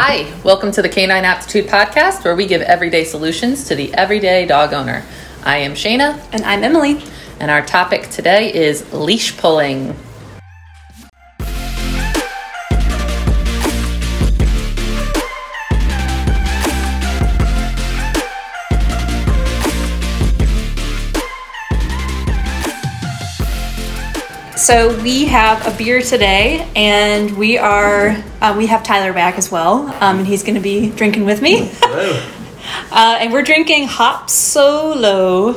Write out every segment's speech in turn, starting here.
Hi, welcome to the Canine Aptitude Podcast, where we give everyday solutions to the everyday dog owner. I am Shayna, And I'm Emily. and our topic today is leash pulling. So we have a beer today, and we are uh, we have Tyler back as well, um, and he's going to be drinking with me. uh, and we're drinking Hop Solo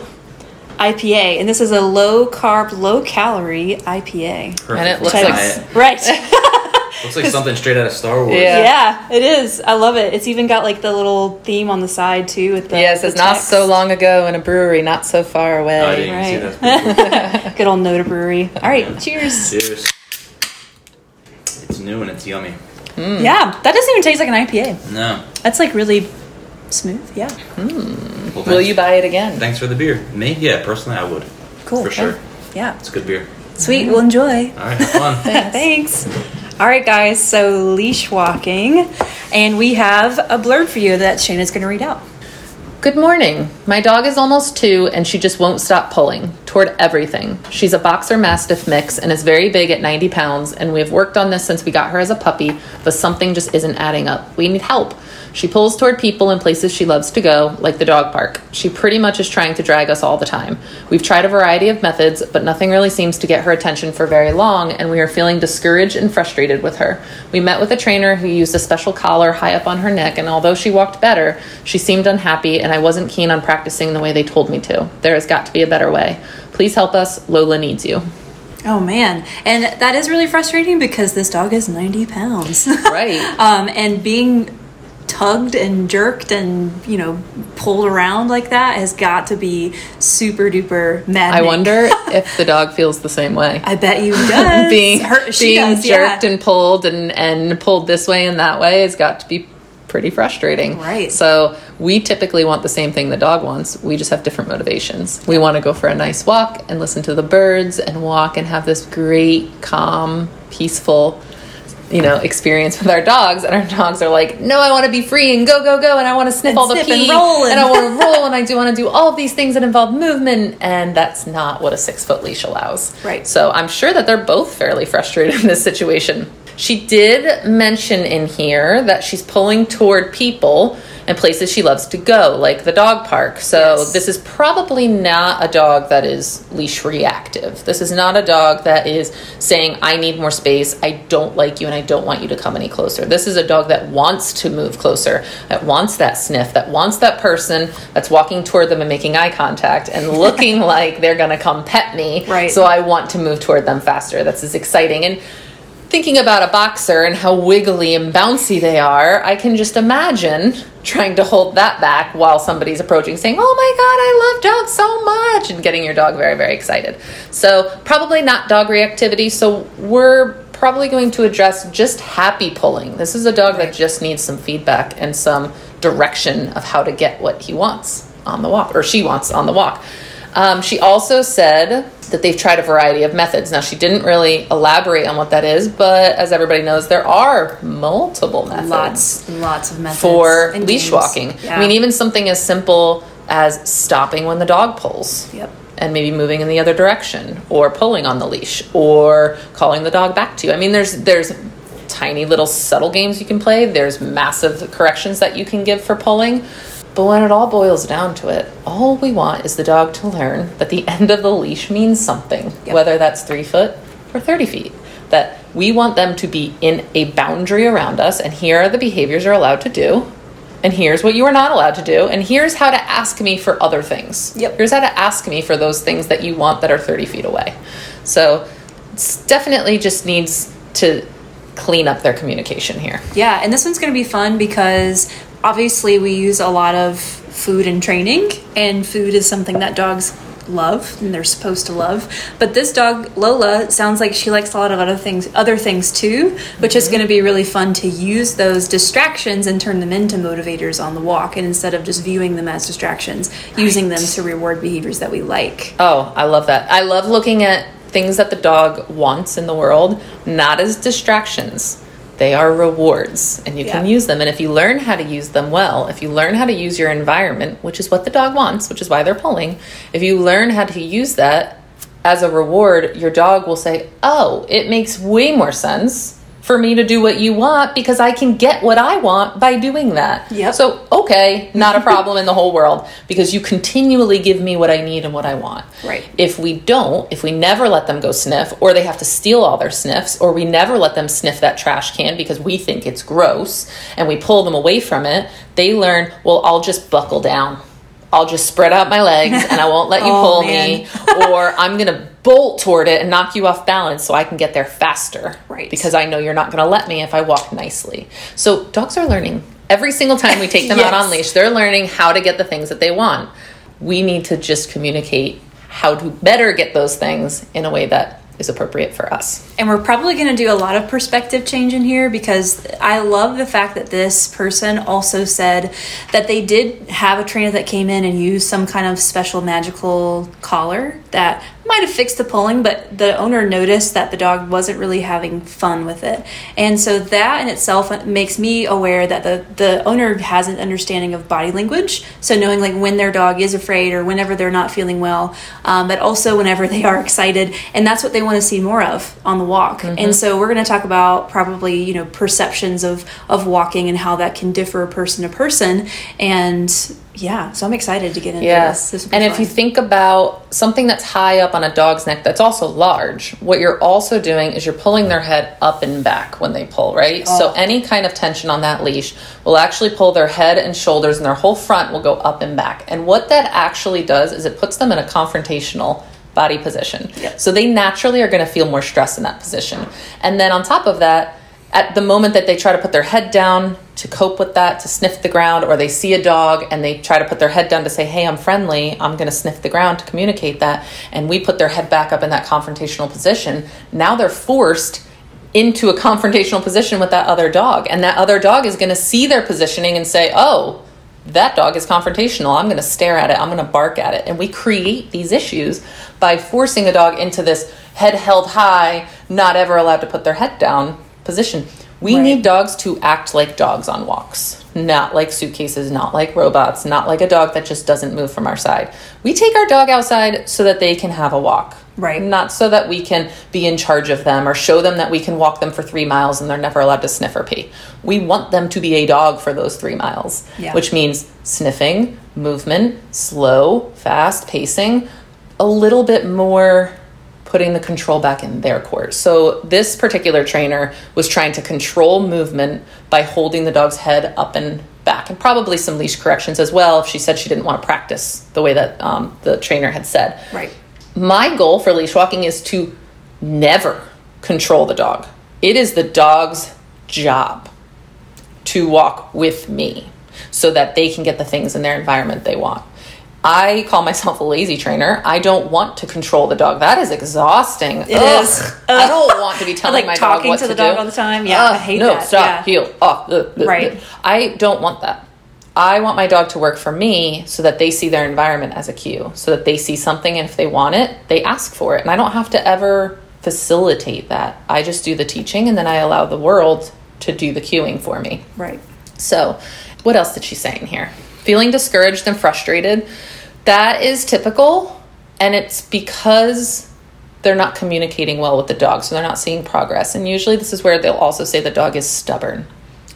IPA, and this is a low carb, low calorie IPA. Perfect. And it looks like- right. looks like something straight out of Star Wars. Yeah. yeah, it is. I love it. It's even got like the little theme on the side too. With the Yeah, it says the not so long ago in a brewery, not so far Oh, I away. didn't Right. even see that. Good old Noda Brewery. All right, cheers. Cheers. It's new and it's yummy. Mm. Yeah, that doesn't even taste like an IPA. No. That's like really smooth. Yeah. Mm. Well, Will you buy it again? Thanks for the beer. Me? Yeah, personally, I would. Cool. For sure. Yeah. It's good beer. Sweet. We'll enjoy. All right, have fun. Thanks. All right, guys. So leash walking, and we have a blurb for you that Shayna's going to read out. Good morning. My dog is almost two and she just won't stop pulling toward everything. She's a boxer mastiff mix and is very big at 90 pounds, and we have worked on this since we got her as a puppy, but something just isn't adding up. We need help. She pulls toward people and places she loves to go, like the dog park. She pretty much is trying to drag us all the time. We've tried a variety of methods, but nothing really seems to get her attention for very long, and we are feeling discouraged and frustrated with her. We met with a trainer who used a special collar high up on her neck, and although she walked better, she seemed unhappy, and I wasn't keen on practicing the way they told me to. There has got to be a better way. Please help us. Lola needs you. Oh man, and that is really frustrating because this dog is 90 pounds. Right. um, and being tugged and jerked and you know pulled around like that has got to be super duper mad. I wonder if the dog feels the same way. I bet you does. being Her- she being does, jerked yeah. and pulled and and pulled this way and that way has got to be pretty frustrating. Right. So we typically want the same thing the dog wants. We just have different motivations. We want to go for a nice walk and listen to the birds and walk and have this great, calm, peaceful you know, experience with our dogs, and our dogs are like, "No, I want to be free and go, go, go, and I want to sniff And all the sniff and pee, roll and- I want to roll, and I do want to do all of these things that involve movement, and that's not what a six foot leash allows. Right. So I'm sure that they're both fairly frustrated in this situation. She did mention in here that she's pulling toward people and places she loves to go, like the dog park. So Yes. this is probably not a dog that is leash reactive. This is not a dog that is saying, I need more space, I don't like you, and I don't want you to come any closer. This is a dog that wants to move closer, that wants that sniff, that wants that person that's walking toward them and making eye contact and looking like they're gonna come pet me. Right. So I want to move toward them faster. That's as exciting. And thinking about a boxer and how wiggly and bouncy they are, I can just imagine trying to hold that back while somebody's approaching saying, Oh my God, I love dogs so much, and getting your dog very, very excited. So, probably not dog reactivity. So, we're probably going to address just happy pulling. This is a dog that just needs some feedback and some direction of how to get what he wants on the walk, or she wants on the walk. Um, she also said that they've tried a variety of methods. Now, she didn't really elaborate on what that is, but as everybody knows, there are multiple methods lots, lots of methods for and leash games. walking. Yeah. I mean, even something as simple as stopping when the dog pulls. Yep. And maybe moving in the other direction, or pulling on the leash, or calling the dog back to you. I mean, there's there's tiny little subtle games you can play. There's massive corrections that you can give for pulling. But when it all boils down to it, all we want is the dog to learn that the end of the leash means something, Yep. whether that's three foot or 30 feet. That we want them to be in a boundary around us, and here are the behaviors you're allowed to do, and here's what you are not allowed to do, and here's how to ask me for other things. Yep. Here's how to ask me for those things that you want that are 30 feet away. So it's definitely just needs to clean up their communication here. Yeah, and this one's going to be fun because obviously we use a lot of food in training, and food is something that dogs love and they're supposed to love. But this dog Lola sounds like she likes a lot of other things, other things too, which is mm-hmm. going to be really fun to use those distractions and turn them into motivators on the walk, and instead of just viewing them as distractions, using them to reward behaviors that we like. Oh, I love that. I love looking at things that the dog wants in the world, not as distractions. They are rewards and you can use them. And if you learn how to use them well, if you learn how to use your environment, which is what the dog wants, which is why they're pulling, if you learn how to use that as a reward, your dog will say, Oh, it makes way more sense for me to do what you want because I can get what I want by doing that. Yep. So, okay, not a problem in the whole world because you continually give me what I need and what I want. Right. If we don't, if we never let them go sniff, or they have to steal all their sniffs, or we never let them sniff that trash can because we think it's gross and we pull them away from it, they learn, well, I'll just buckle down. I'll just spread out my legs and I won't let you Oh, pull man. me, or I'm gonna bolt toward it and knock you off balance so I can get there faster. Right. Because I know you're not gonna let me if I walk nicely. So dogs are learning. Every single time we take them out on leash, they're learning how to get the things that they want. We need to just communicate how to better get those things in a way that is appropriate for us. And we're probably going to do a lot of perspective change in here because I love the fact that this person also said that they did have a trainer that came in and used some kind of special magical collar that might have fixed the pulling, but the owner noticed that the dog wasn't really having fun with it. And so that in itself makes me aware that the, the owner has an understanding of body language. So knowing like when their dog is afraid or whenever they're not feeling well, um, but also whenever they are excited. And that's what they want to see more of on the walk. And so we're going to talk about probably, you know, perceptions of, of walking and how that can differ person to person. And yeah, so I'm excited to get into this. this. be and if you think about something that's high up on a dog's neck that's also large, what you're also doing is you're pulling their head up and back when they pull, right? Oh. So any kind of tension on that leash will actually pull their head and shoulders and their whole front will go up and back. And what that actually does is it puts them in a confrontational body position. Yep. So they naturally are going to feel more stress in that position. And then on top of that, at the moment that they try to put their head down to cope with that, to sniff the ground, or they see a dog and they try to put their head down to say, Hey, I'm friendly, I'm going to sniff the ground to communicate that, and we put their head back up in that confrontational position, now they're forced into a confrontational position with that other dog. And that other dog is going to see their positioning and say, Oh, that dog is confrontational. I'm going to stare at it. I'm going to bark at it. And we create these issues by forcing a dog into this head held high, not ever allowed to put their head down position. We Right. need dogs to act like dogs on walks, not like suitcases, not like robots, not like a dog that just doesn't move from our side. We take our dog outside so that they can have a walk. Right. Not so that we can be in charge of them or show them that we can walk them for three miles and they're never allowed to sniff or pee. We want them to be a dog for those three miles, Yeah. which means sniffing, movement, slow, fast pacing, a little bit more putting the control back in their court. So this particular trainer was trying to control movement by holding the dog's head up and back, and probably some leash corrections as well. If she said she didn't want to practice the way that um, the trainer had said. right. My goal for leash walking is to never control the dog. It is the dog's job to walk with me so that they can get the things in their environment they want. I call myself a lazy trainer. I don't want to control the dog. That is exhausting. It is. is. I don't want to be telling Like my talking dog what to the do. dog all the time? Yeah, I hate no, that. stop, Yeah. uh, uh, Right. I don't want that. I want my dog to work for me so that they see their environment as a cue, so that they see something and if they want it, they ask for it. And I don't have to ever facilitate that. I just do the teaching and then I allow the world to do the cueing for me. Right. So, what else did she say in here? Feeling discouraged and frustrated. That is typical, and it's because they're not communicating well with the dog, so they're not seeing progress. And usually, this is where they'll also say the dog is stubborn.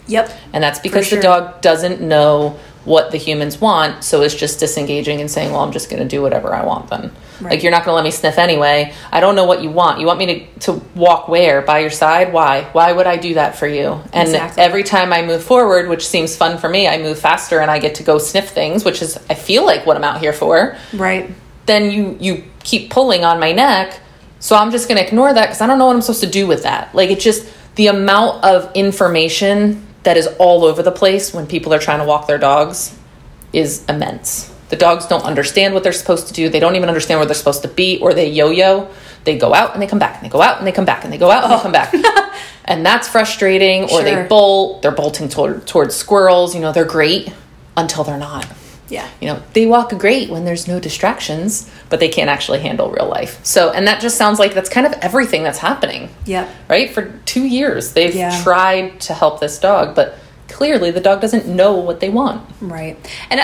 Yep. And that's because sure. the dog doesn't know what the humans want, so it's just disengaging and saying, Well, I'm just going to do whatever I want then. Right. Like, you're not going to let me sniff anyway. I don't know what you want. You want me to, to walk where? By your side? Why? Why would I do that for you? And Exactly. every time I move forward, which seems fun for me, I move faster and I get to go sniff things, which is, I feel like what I'm out here for Right. then you you keep pulling on my neck so i'm just going to ignore that because i don't know what i'm supposed to do with that like it's just the amount of information that is all over the place when people are trying to walk their dogs is immense. The dogs don't understand what they're supposed to do. They don't even understand where they're supposed to be or they yo-yo. They go out and they come back and they go out and they come back and they go out and they come back. Oh. And that's frustrating or Sure. they bolt they're bolting toward, towards squirrels. You know they're great until they're not Yeah. You know, they walk great when there's no distractions, but they can't actually handle real life. So, and that just sounds like that's kind of everything that's happening. Yeah. Right? For two years, they've Yeah. tried to help this dog, but clearly the dog doesn't know what they want. Right. And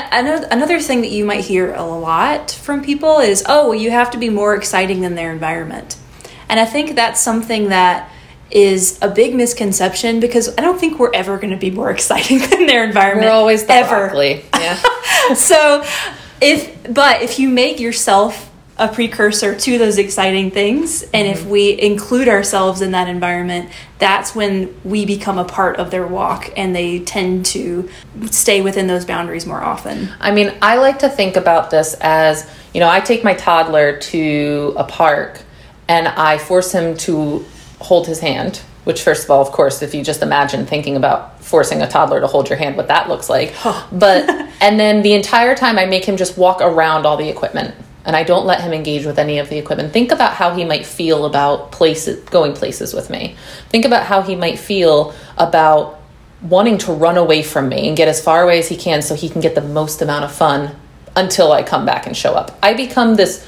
another thing that you might hear a lot from people is, "Oh, well, you have to be more exciting than their environment." And I think that's something that is a big misconception because I don't think we're ever going to be more exciting than their environment. We're always ever. broccoli. Yeah. so if but if you make yourself a precursor to those exciting things and if mm-hmm. we include ourselves in that environment that's when we become a part of their walk and they tend to stay within those boundaries more often I mean, I like to think about this as you know, I take my toddler to a park and I force him to hold his hand, which, first of all, of course, if you just imagine thinking about forcing a toddler to hold your hand, what that looks like. but, and then the entire time I make him just walk around all the equipment and I don't let him engage with any of the equipment. Think about how he might feel about places, going places with me. Think about how he might feel about wanting to run away from me and get as far away as he can so he can get the most amount of fun until I come back and show up. I become this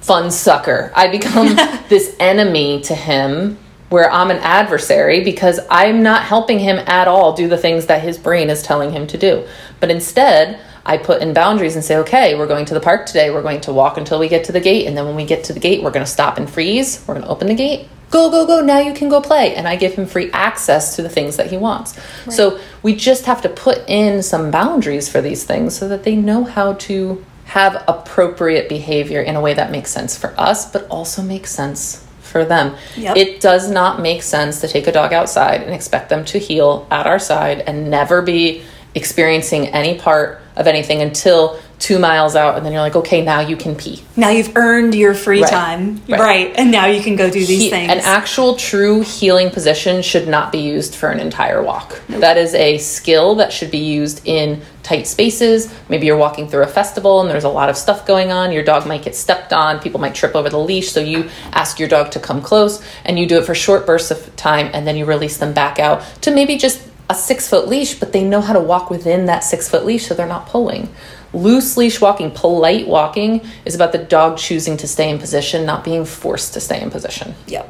fun sucker. I become this enemy to him where I'm an adversary because I'm not helping him at all do the things that his brain is telling him to do. But instead, I put in boundaries and say, okay, we're going to the park today. We're going to walk until we get to the gate. And then when we get to the gate, we're going to stop and freeze. We're going to open the gate. Go, go, go. Now you can go play. And I give him free access to the things that he wants. So we just have to put in some boundaries for these things so that they know how to have appropriate behavior in a way that makes sense for us, but also makes sense for them. Yep. It does not make sense to take a dog outside and expect them to heel at our side and never be experiencing any part of anything until two miles out. And then you're like, okay, now you can pee. now you've earned your free Right. time Right. right. and now you can go do these He- things An actual true heeling position should not be used for an entire walk. That is a skill that should be used in tight spaces. Maybe you're walking through a festival and there's a lot of stuff going on. Your dog might get stepped on, people might trip over the leash. So you ask your dog to come close and you do it for short bursts of time and then you release them back out to maybe just a six foot leash, but they know how to walk within that six foot leash so they're not pulling. Loose leash walking, polite walking, is about the dog choosing to stay in position, not being forced to stay in position. yep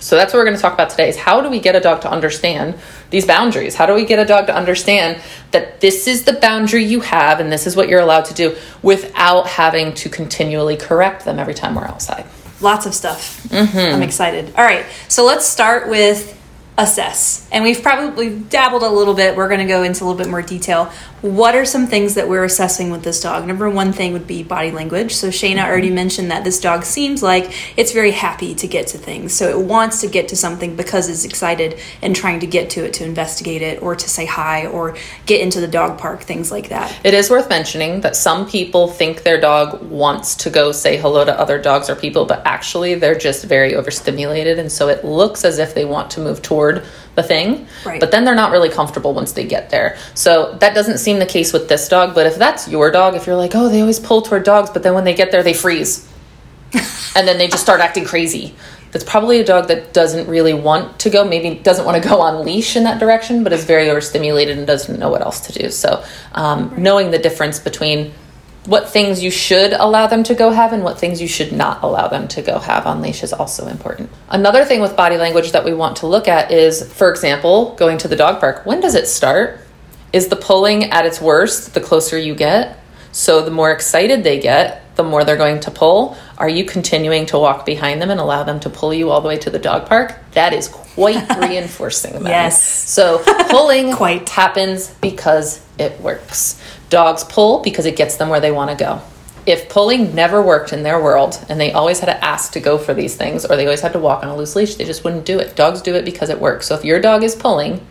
So that's what we're going to talk about today is how do we get a dog to understand these boundaries? How do we get a dog to understand that this is the boundary you have and this is what you're allowed to do without having to continually correct them every time we're outside? lots of stuff. Mm-hmm. I'm excited. All right, so let's start with assess. And we've probably dabbled a little bit. We're going to go into a little bit more detail. What are some things that we're assessing with this dog? Number one thing would be body language. So Shayna mm-hmm. already mentioned that this dog seems like it's very happy to get to things. So it wants to get to something because it's excited and trying to get to it to investigate it or to say hi or get into the dog park, things like that. It is worth mentioning that some people think their dog wants to go say hello to other dogs or people, but actually they're just very overstimulated. And so it looks as if they want to move toward the thing, Right. but then they're not really comfortable once they get there. So that doesn't seem the case with this dog. But if that's your dog, if you're like, oh, they always pull toward dogs, but then when they get there, they freeze and then they just start acting crazy. That's probably a dog that doesn't really want to go, maybe doesn't want to go on leash in that direction, but is very overstimulated and doesn't know what else to do. So, um, knowing the difference between what things you should allow them to go have and what things you should not allow them to go have on leash is also important. Another thing with body language that we want to look at is, for example, going to the dog park. When does it start? Is the pulling at its worst the closer you get? So the more excited they get, the more they're going to pull. Are you continuing to walk behind them and allow them to pull you all the way to the dog park? That is quite reinforcing them. Yes. So pulling Quite. happens because it works. Dogs pull because it gets them where they want to go. If pulling never worked in their world and they always had to ask to go for these things or they always had to walk on a loose leash, they just wouldn't do it. Dogs do it because it works. So if your dog is pulling,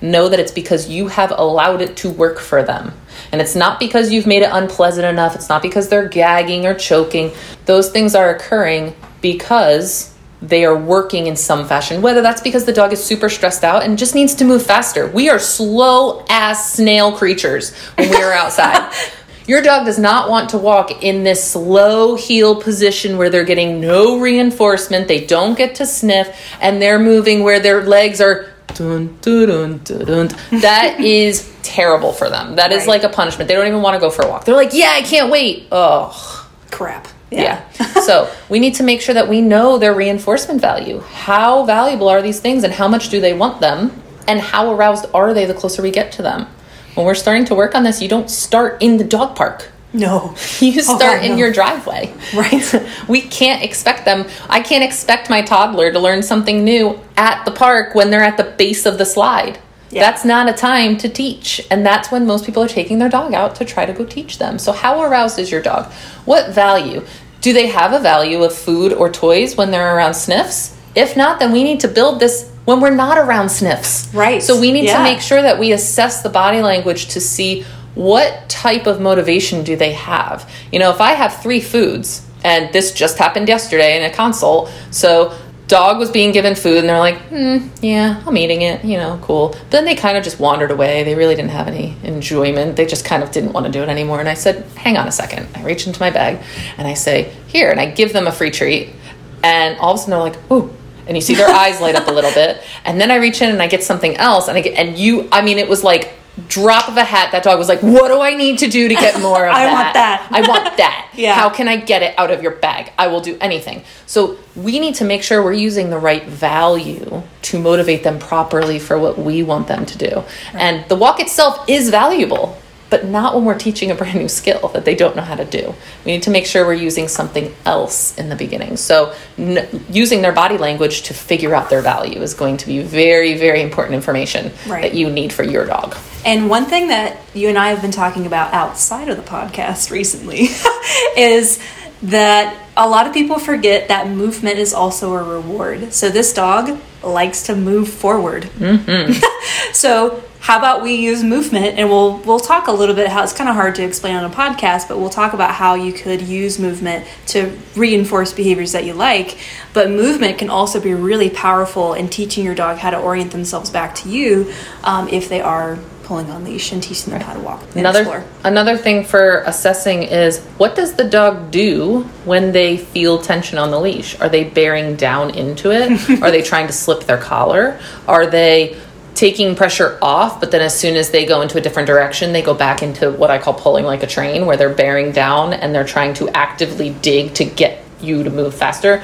know that it's because you have allowed it to work for them. And it's not because you've made it unpleasant enough. It's not because they're gagging or choking. Those things are occurring because they are working in some fashion. Whether that's because the dog is super stressed out and just needs to move faster. We are slow ass snail creatures when we are outside. Your dog does not want to walk in this slow heel position where they're getting no reinforcement, they don't get to sniff, and they're moving where their legs are Dun, dun, dun, dun, dun. That is terrible for them. That is Right. like a punishment. They don't even want to go for a walk. They're like, yeah, I can't wait. Oh, Crap. Yeah. so we need to make sure that we know their reinforcement value. How valuable are these things and how much do they want them? And how aroused are they the closer we get to them? When we're starting to work on this, you don't start in the dog park. No. You Oh, start God, in no. your driveway. Right. we can't expect them. I can't expect my toddler to learn something new at the park when they're at the base of the slide. Yeah. That's not a time to teach. And that's when most people are taking their dog out to try to go teach them. So, how aroused is your dog? What value? Do they have a value of food or toys when they're around sniffs? If not, then we need to build this when we're not around sniffs. Right. So, we need Yeah. to make sure that we assess the body language to see what type of motivation do they have. You know, if I have three foods, and this just happened yesterday in a consult, so dog was being given food and they're like, hmm, yeah, I'm eating it, you know, cool. But then they kind of just wandered away. They really didn't have any enjoyment. They just kind of didn't want to do it anymore. And I said, hang on a second. I reach into my bag and I say, here, and I give them a free treat. And all of a sudden they're like, ooh. And you see their eyes light up a little bit. And then I reach in and I get something else. And I get, and you, I mean, it was like drop of a hat. That dog was like, what do I need to do to get more of that? I that? want that. I want that. Yeah. How can I get it out of your bag? I will do anything. So we need to make sure we're using the right value to motivate them properly for what we want them to do. And the walk itself is valuable, but not when we're teaching a brand new skill that they don't know how to do. We need to make sure we're using something else in the beginning. So n- using their body language to figure out their value is going to be very, very important information Right. that you need for your dog. And one thing that you and I have been talking about outside of the podcast recently is that a lot of people forget that movement is also a reward. So this dog likes to move forward. Mm-hmm. so how about we use movement and we'll we'll talk a little bit how it's kind of hard to explain on a podcast but we'll talk about how you could use movement to reinforce behaviors that you like but movement can also be really powerful in teaching your dog how to orient themselves back to you um, if they are pulling on leash and teaching them how to walk Another explore. another thing for assessing is what does the dog do when they feel tension on the leash? Are they bearing down into it? Are they trying to slip their collar? Are they taking pressure off, but then as soon as they go into a different direction, they go back into what I call pulling like a train, where they're bearing down and they're trying to actively dig to get you to move faster?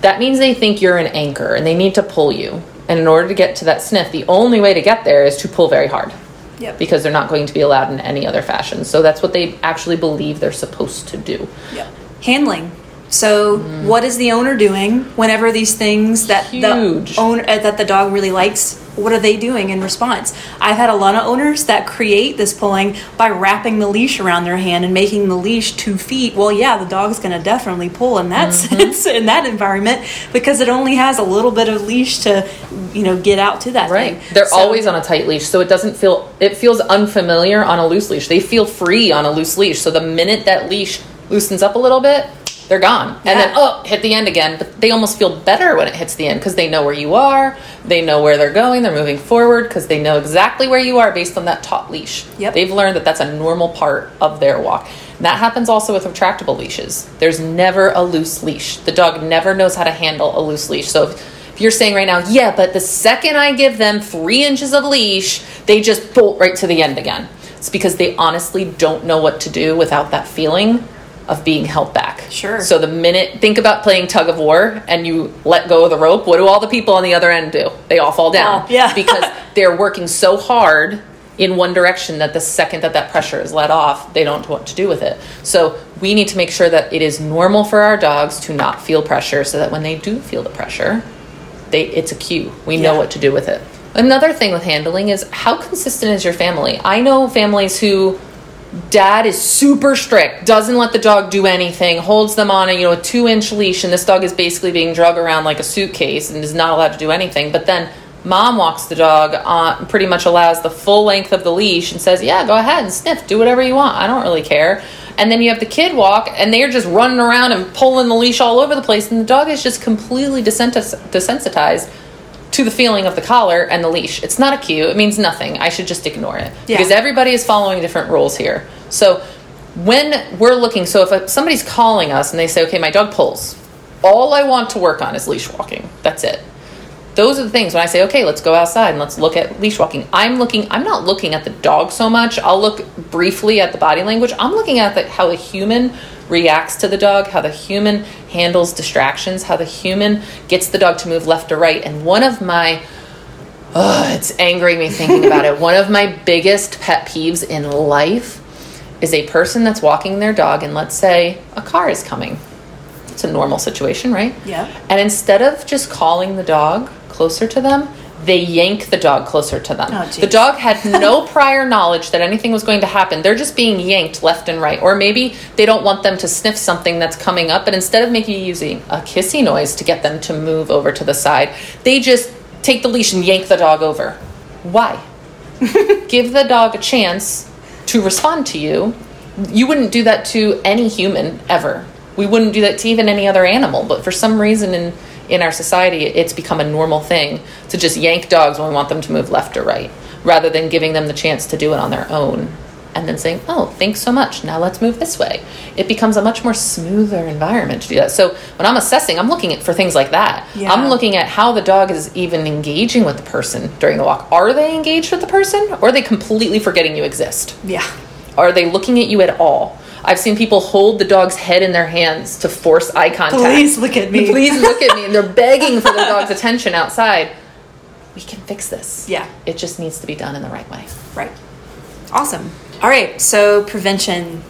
That means they think you're an anchor and they need to pull you. And in order to get to that sniff, the only way to get there is to pull very hard Yep. because they're not going to be allowed in any other fashion. So that's what they actually believe they're supposed to do. Yep. Handling. So, what is the owner doing whenever these things that Huge. the owner uh, that the dog really likes? What are they doing in response? I've had a lot of owners that create this pulling by wrapping the leash around their hand and making the leash two feet. Well, yeah, the dog's going to definitely pull in that mm-hmm. sense in that environment because it only has a little bit of leash to, you know, get out to that Right. thing. They're So- always on a tight leash, so it doesn't feel it feels unfamiliar on a loose leash. They feel free on a loose leash. So the minute that leash loosens up a little bit, they're gone. And then oh, hit the end again. But they almost feel better when it hits the end because they know where you are, they know where they're going, they're moving forward because they know exactly where you are based on that taut leash. Yep. They've learned that that's a normal part of their walk. And that happens also with retractable leashes. There's never a loose leash. The dog never knows how to handle a loose leash. So if, if you're saying right now, yeah, but the second I give them three inches of leash, they just bolt right to the end again. It's because they honestly don't know what to do without that feeling of being held back. Sure. So the minute, think about playing tug of war and you let go of the rope, what do all the people on the other end do? They all fall down. Oh, yeah. because they're working so hard in one direction that the second that that pressure is let off, they don't know what to do with it. So we need to make sure that it is normal for our dogs to not feel pressure so that when they do feel the pressure, they it's a cue. We know Yeah. what to do with it. Another thing with handling is how consistent is your family? I know families who dad is super strict, doesn't let the dog do anything, holds them on a you know a two inch leash, and this dog is basically being dragged around like a suitcase and is not allowed to do anything. But then mom walks the dog on, pretty much allows the full length of the leash and says, "Yeah, go ahead and sniff, do whatever you want. I don't really care." And then you have the kid walk, and they're just running around and pulling the leash all over the place, and the dog is just completely desensitized to the feeling of the collar and the leash. It's not a cue. It means nothing. I should just ignore it Yeah. because everybody is following different rules here. So when we're looking, so if somebody's calling us and they say, "Okay, my dog pulls. All I want to work on is leash walking. That's it." those are the things when I say, okay, let's go outside and let's look at leash walking. I'm looking, I'm not looking at the dog so much. I'll look briefly at the body language. I'm looking at the, how a human reacts to the dog, how the human handles distractions, how the human gets the dog to move left or right. And one of my, oh, it's angering me thinking about it. One of my biggest pet peeves in life is a person that's walking their dog, and let's say a car is coming. It's a normal situation, right? Yeah. And instead of just calling the dog closer to them, they yank the dog closer to them. Oh, the dog had no prior knowledge that anything was going to happen. They're just being yanked left and right. Or maybe they don't want them to sniff something that's coming up, but instead of making using a kissy noise to get them to move over to the side, they just take the leash and yank the dog over. Why? Give the dog a chance to respond to you. You wouldn't do that to any human ever. We wouldn't do that to even any other animal, but for some reason in in our society it's become a normal thing to just yank dogs when we want them to move left or right rather than giving them the chance to do it on their own and then saying, "Oh, thanks so much. Now let's move this way." It becomes a much more smoother environment to do that. So when I'm assessing, I'm looking at for things like that. Yeah. I'm looking at how the dog is even engaging with the person during the walk. Are they engaged with the person, or are they completely forgetting you exist? Yeah. Are they looking at you at all? I've seen people hold the dog's head in their hands to force eye contact. Please look at me. Please look at me. And they're begging for the dog's attention outside. We can fix this. Yeah. It just needs to be done in the right way. Right. Awesome. All right. So prevention.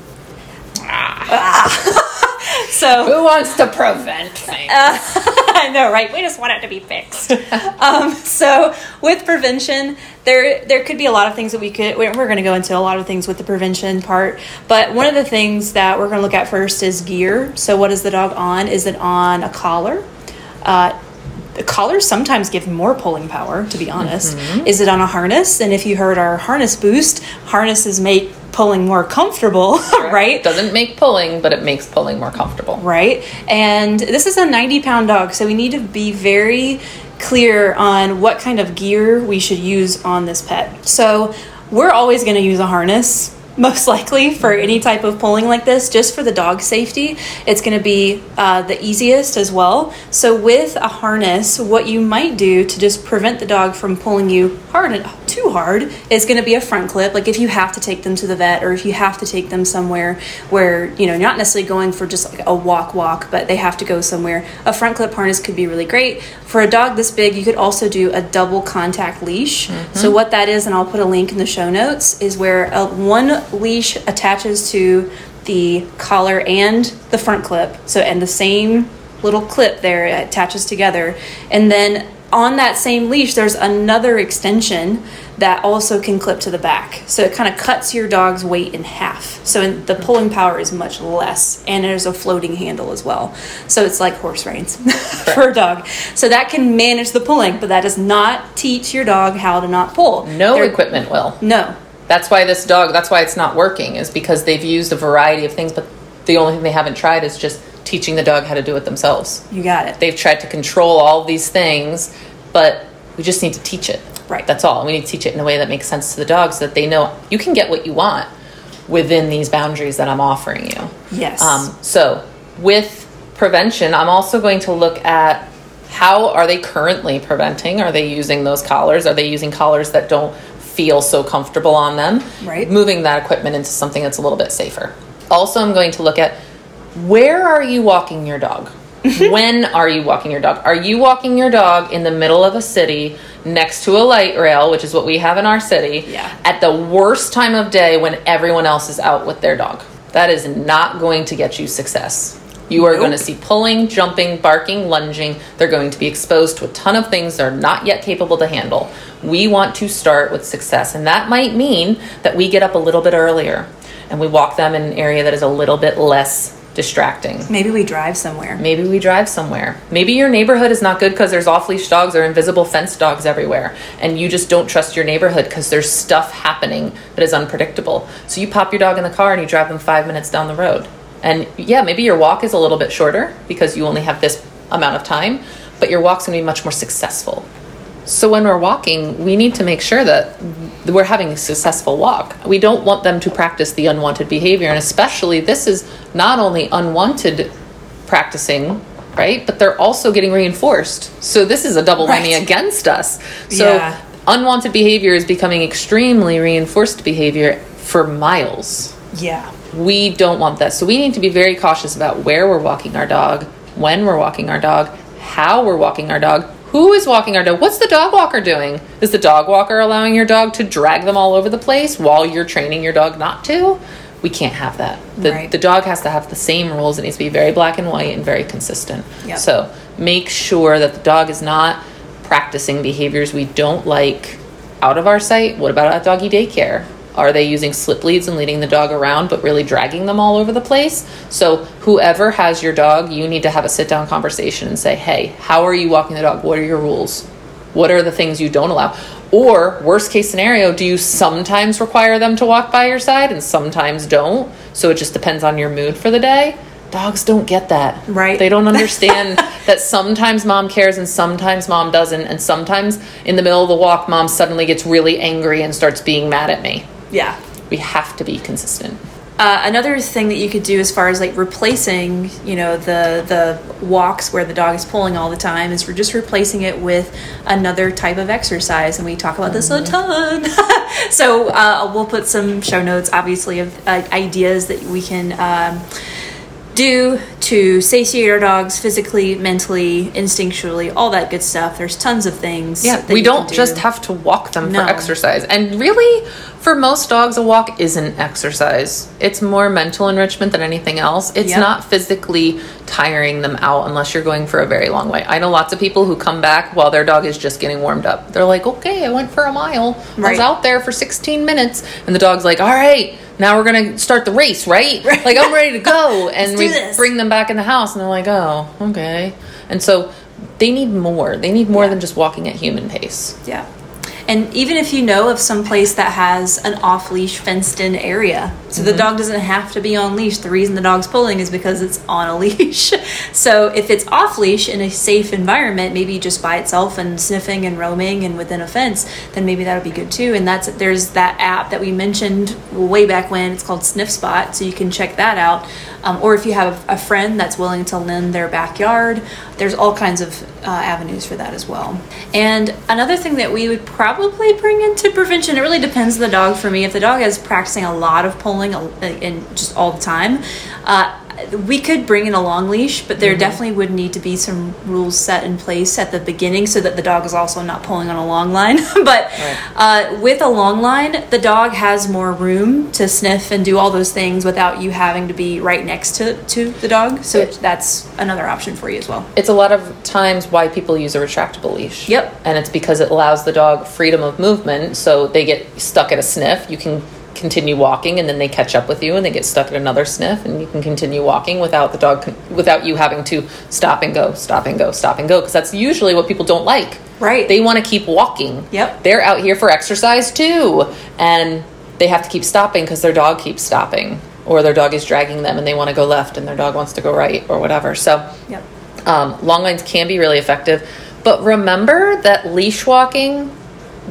Ah. so Who wants to prevent things? I know, right? We just want it to be fixed. um, so with prevention, there there could be a lot of things that we could. We're going to go into a lot of things with the prevention part, but one of the things that we're going to look at first is gear. So what is the dog on? Is it on a collar? Uh, the collars sometimes give more pulling power, to be honest. Is it on a harness? And if you heard our harness boost, harnesses make pulling more comfortable, right? Doesn't make pulling, but it makes pulling more comfortable. right? And this is a 90 pound dog, so we need to be very clear on what kind of gear we should use on this pet. So we're always going to use a harness. Most likely for any type of pulling like this, just for the dog safety, it's going to be uh, the easiest as well. So, with a harness, what you might do to just prevent the dog from pulling you hard too hard is going to be a front clip. Like if you have to take them to the vet or if you have to take them somewhere where, you know, you're not necessarily going for just like a walk walk, but they have to go somewhere, a front clip harness could be really great. For a dog this big, you could also do a double contact leash. Mm-hmm. So what that is, and I'll put a link in the show notes, is where a, one leash attaches to the collar and the front clip. So and the same little clip there attaches together and then on that same leash there's another extension that also can clip to the back. So it kind of cuts your dog's weight in half. So the pulling power is much less and there's a floating handle as well. So it's like horse reins for a dog. So that can manage the pulling but that does not teach your dog how to not pull. No They're- equipment will. no. That's why this dog, that's why it's not working, is because they've used a variety of things, but the only thing they haven't tried is just teaching the dog how to do it themselves. you got it They've tried to control all these things, but we just need to teach it. Right. That's all. We need to teach it in a way that makes sense to the dog so that they know you can get what you want within these boundaries that I'm offering you. yes Um, so, with prevention, I'm also going to look at how are they currently preventing? Are they using those collars? Are they using collars that don't feel so comfortable on them? Right. Moving that equipment into something that's a little bit safer. Also, I'm going to look at where are you walking your dog? when are you walking your dog? Are you walking your dog in the middle of a city next to a light rail, which is what we have in our city, Yeah. at the worst time of day when everyone else is out with their dog? That is not going to get you success. You are Nope. going to see pulling, jumping, barking, lunging. They're going to be exposed to a ton of things they're not yet capable to handle. We want to start with success, and that might mean that we get up a little bit earlier and we walk them in an area that is a little bit less distracting. maybe we drive somewhere Maybe we drive somewhere. Maybe your neighborhood is not good because there's off leash dogs or invisible fence dogs everywhere, and you just don't trust your neighborhood because there's stuff happening that is unpredictable. So you pop your dog in the car and you drive them five minutes down the road. And yeah, maybe your walk is a little bit shorter because you only have this amount of time, but your walk's gonna be much more successful. So when we're walking, we need to make sure that we're having a successful walk. We don't want them to practice the unwanted behavior, and especially this is not only unwanted practicing right? But they're also getting reinforced. So this is a double whammy Right. against us. So Yeah. unwanted behavior is becoming extremely reinforced behavior for miles. Yeah. We don't want that. So we need to be very cautious about where we're walking our dog, when we're walking our dog, how we're walking our dog, who is walking our dog, what's the dog walker doing? Is the dog walker allowing your dog to drag them all over the place while you're training your dog not to? We can't have that. The, Right. the dog has to have the same rules. It needs to be very black and white and very consistent. Yep. So make sure that the dog is not practicing behaviors we don't like out of our sight. What about at doggy daycare? Are they using slip leads and leading the dog around but really dragging them all over the place? So, whoever has your dog, you need to have a sit down conversation and say, hey, how are you walking the dog? What are your rules? What are the things you don't allow? Or, worst case scenario, do you sometimes require them to walk by your side and sometimes don't? So, it just depends on your mood for the day. Dogs don't get that. Right. They don't understand that sometimes mom cares and sometimes mom doesn't. And sometimes in the middle of the walk, mom suddenly gets really angry and starts being mad at me. Yeah. We have to be consistent. Uh, another thing that you could do as far as like replacing, you know, the the walks where the dog is pulling all the time is we're just replacing it with another type of exercise, and we talk about this a ton. so uh, we'll put some show notes, obviously, of uh, ideas that we can. Um, do to satiate our dogs physically, mentally, instinctually, all that good stuff. There's tons of things. Yeah, we don't can just have to walk them No. for exercise. And really, for most dogs, a walk isn't exercise. It's more mental enrichment than anything else. It's Yep. not physically tiring them out unless you're going for a very long way. I know lots of people who come back while their dog is just getting warmed up. They're like, okay, I went for a mile. I was out there for 16 minutes. And the dog's like, all right, now we're going to start the race, right? Like, I'm ready to go. And we this. bring them back in the house and they're like, oh, okay. And so they need more. They need more than just walking at human pace. Yeah. And even if you know of some place that has an off leash fenced in area, so Mm-hmm. the dog doesn't have to be on leash. The reason the dog's pulling is because it's on a leash. so if it's off leash in a safe environment, maybe just by itself and sniffing and roaming and within a fence, then maybe that would be good too. And that's there's that app that we mentioned way back when. It's called Sniffspot, so you can check that out. Um, or if you have a friend that's willing to lend their backyard, there's all kinds of uh, avenues for that as well. And another thing that we would probably bring into prevention, it really depends on the dog for me. If the dog is practicing a lot of pulling uh, and just all the time, uh, we could bring in a long leash, but there definitely would need to be some rules set in place at the beginning so that the dog is also not pulling on a long line. but uh, with a long line, the dog has more room to sniff and do all those things without you having to be right next to, to the dog. So that's another option for you as well. It's a lot of times why people use a retractable leash. Yep. And it's because it allows the dog freedom of movement. So they get stuck at a sniff. You can continue walking and then they catch up with you and they get stuck at another sniff and you can continue walking without the dog without you having to stop and go stop and go stop and go because that's usually what people don't like Right. they want to keep walking Yep. they're out here for exercise too and they have to keep stopping because their dog keeps stopping or their dog is dragging them and they want to go left and their dog wants to go right or whatever so Yep. um, long lines can be really effective but remember that leash walking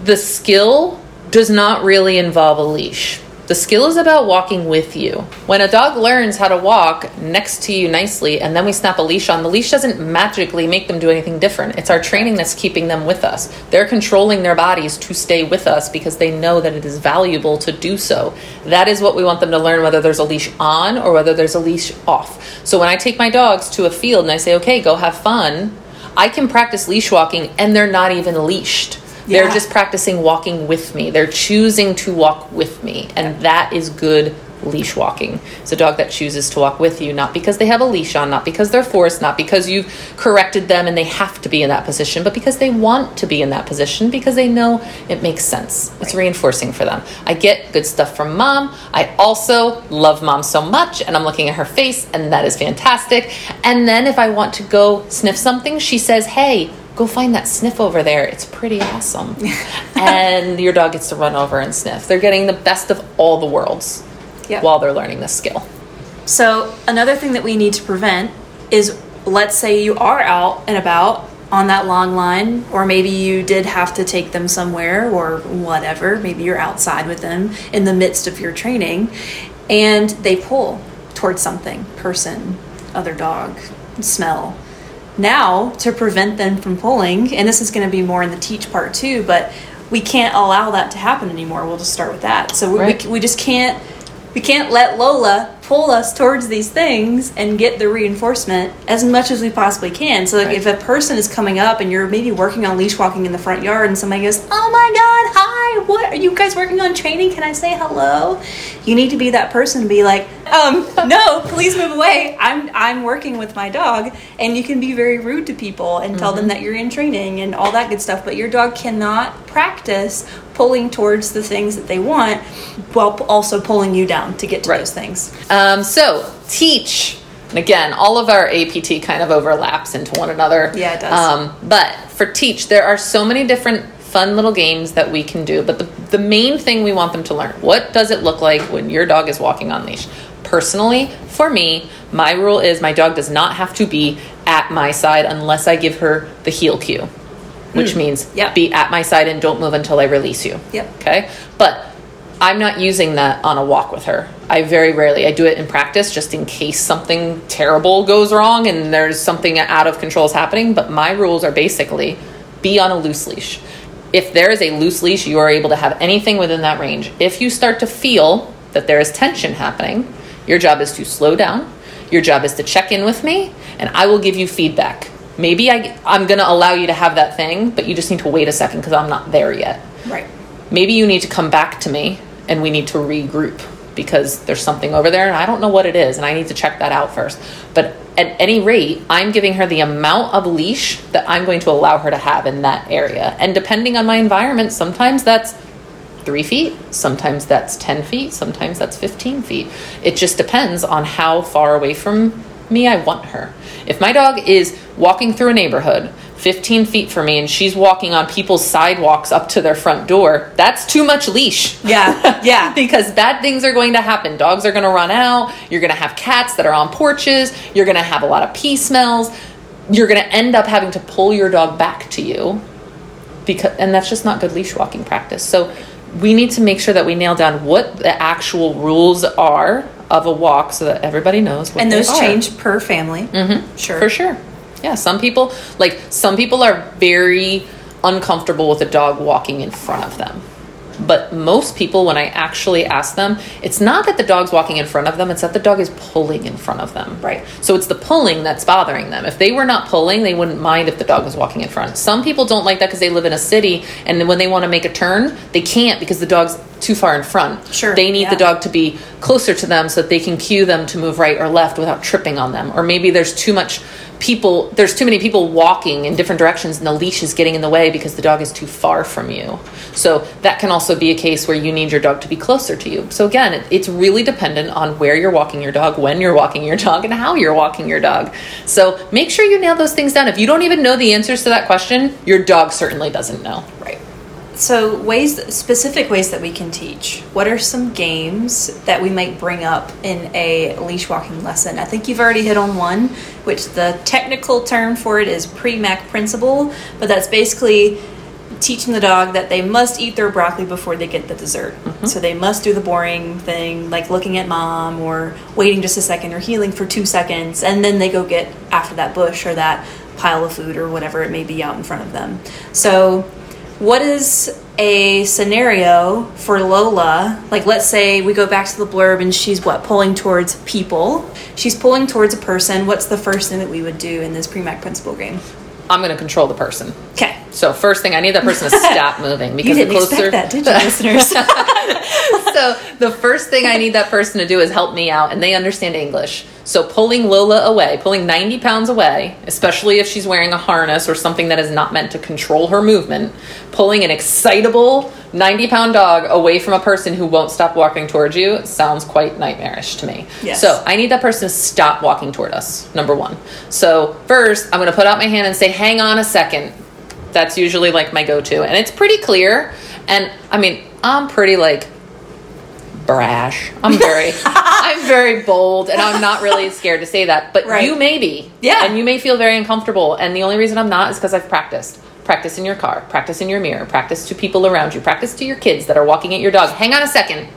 the skill does not really involve a leash. The skill is about walking with you. When a dog learns how to walk next to you nicely and then we snap a leash on the leash doesn't magically make them do anything different. It's our training that's keeping them with us. They're controlling their bodies to stay with us because they know that it is valuable to do so. That is what we want them to learn whether there's a leash on or whether there's a leash off. So when i take my dogs to a field and i say okay go have fun I can practice leash walking and they're not even leashed. They're Yeah. just practicing walking with me. They're choosing to walk with me. And that is good leash walking. It's a dog that chooses to walk with you, not because they have a leash on, not because they're forced, not because you've corrected them and they have to be in that position, but because they want to be in that position because they know it makes sense. It's reinforcing for them. I get good stuff from mom. I also love mom so much and I'm looking at her face and that is fantastic. And then if I want to go sniff something, she says, "Hey, go find that sniff over there. It's pretty awesome." and your dog gets to run over and sniff. They're getting the best of all the worlds Yep. while they're learning this skill. So another thing that we need to prevent is let's say you are out and about on that long line or maybe you did have to take them somewhere or whatever maybe you're outside with them in the midst of your training and they pull towards something person other dog smell Now, to prevent them from pulling, and this is going to be more in the teach part too, but we can't allow that to happen anymore. We'll just start with that. So we, Right. we, we just can't we can't let Lola pull us towards these things and get the reinforcement as much as we possibly can. So like Right. if a person is coming up and you're maybe working on leash walking in the front yard and somebody goes, "Oh my god, hi. What are you guys working on training? Can I say hello?" You need to be that person and be like, "Um, no, please move away. I'm I'm working with my dog." And you can be very rude to people and tell them that you're in training and all that good stuff, but your dog cannot practice pulling towards the things that they want while also pulling you down to get to Right. those things. Um, so teach, and again, all of our APT kind of overlaps into one another. Yeah, it does. Um, but for teach, there are so many different fun little games that we can do. But the the main thing we want them to learn: what does it look like when your dog is walking on leash? Personally, for me, my rule is my dog does not have to be at my side unless I give her the heel cue, which hmm. means Yep. be at my side and don't move until I release you. Yep. Okay. But I'm not using that on a walk with her. I very rarely. I do it in practice just in case something terrible goes wrong and there's something out of control is happening. But my rules are basically be on a loose leash. If there is a loose leash, you are able to have anything within that range. If you start to feel that there is tension happening, your job is to slow down. Your job is to check in with me, and I will give you feedback. Maybe I, I'm going to allow you to have that thing, but you just need to wait a second because I'm not there yet Right. maybe you need to come back to me and we need to regroup because there's something over there and I don't know what it is and I need to check that out first. But at any rate, I'm giving her the amount of leash that I'm going to allow her to have in that area. And depending on my environment, sometimes that's three feet, sometimes that's 10 feet, sometimes that's 15 feet. It just depends on how far away from me I want her. If my dog is walking through a neighborhood 15 feet from me and she's walking on people's sidewalks up to their front door, that's too much leash. Yeah. Yeah. because bad things are going to happen. Dogs are going to run out. You're going to have cats that are on porches. You're going to have a lot of pee smells. You're going to end up having to pull your dog back to you because and that's just not good leash walking practice. So we need to make sure that we nail down what the actual rules are of a walk so that everybody knows what and those change per family. Mm-hmm. Sure. For sure. Yeah, some people like some people are very uncomfortable with a dog walking in front of them. But most people when I actually ask them, it's not that the dog's walking in front of them, it's that the dog is pulling in front of them. Right. So it's the pulling that's bothering them. If they were not pulling, they wouldn't mind if the dog was walking in front. Some people don't like that because they live in a city and when they want to make a turn, they can't because the dog's too far in front. Sure, They need yeah. the dog to be closer to them so that they can cue them to move right or left without tripping on them. Or maybe there's too much people, there's too many people walking in different directions and the leash is getting in the way because the dog is too far from you. So that can also be a case where you need your dog to be closer to you. So again, it, it's really dependent on where you're walking your dog, when you're walking your dog, and how you're walking your dog. So make sure you nail those things down. If you don't even know the answers to that question, your dog certainly doesn't know. Right. So ways, specific ways that we can teach. What are some games that we might bring up in a leash walking lesson? I think you've already hit on one, which the technical term for it is Premack principle, but that's basically teaching the dog that they must eat their broccoli before they get the dessert. Mm-hmm. So they must do the boring thing, like looking at mom or waiting just a second or heeling for two seconds, and then they go get after that bush or that pile of food or whatever it may be out in front of them. So what is a scenario for Lola? Like, let's say we go back to the blurb and she's what, pulling towards people? She's pulling towards a person. What's the first thing that we would do in this Premack principle game? I'm going to control the person. Okay. So first thing, I need that person to stop moving because You didn't the closer. expect that, did you, listeners? so the first thing I need that person to do is help me out, and they understand English. So pulling Lola away, pulling 90 pounds away, especially if she's wearing a harness or something that is not meant to control her movement, pulling an excitable 90 pound dog away from a person who won't stop walking towards you sounds quite nightmarish to me. Yes. So I need that person to stop walking toward us, number one. So first, I'm going to put out my hand and say, hang on a second. That's usually like my go to. And it's pretty clear. And I mean, I'm pretty like brash. I'm very I'm very bold and I'm not really scared to say that. But Right. you may be. Yeah. And you may feel very uncomfortable. And the only reason I'm not is because I've practiced. Practice in your car, practice in your mirror, practice to people around you, practice to your kids that are walking at your dog. Hang on a second.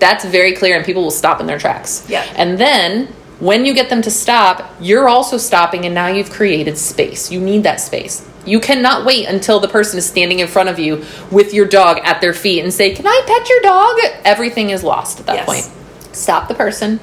That's very clear and people will stop in their tracks. Yeah. And then When you get them to stop, you're also stopping, and now you've created space. You need that space. You cannot wait until the person is standing in front of you with your dog at their feet and say, Can I pet your dog? Everything is lost at that Yes. point. Stop the person,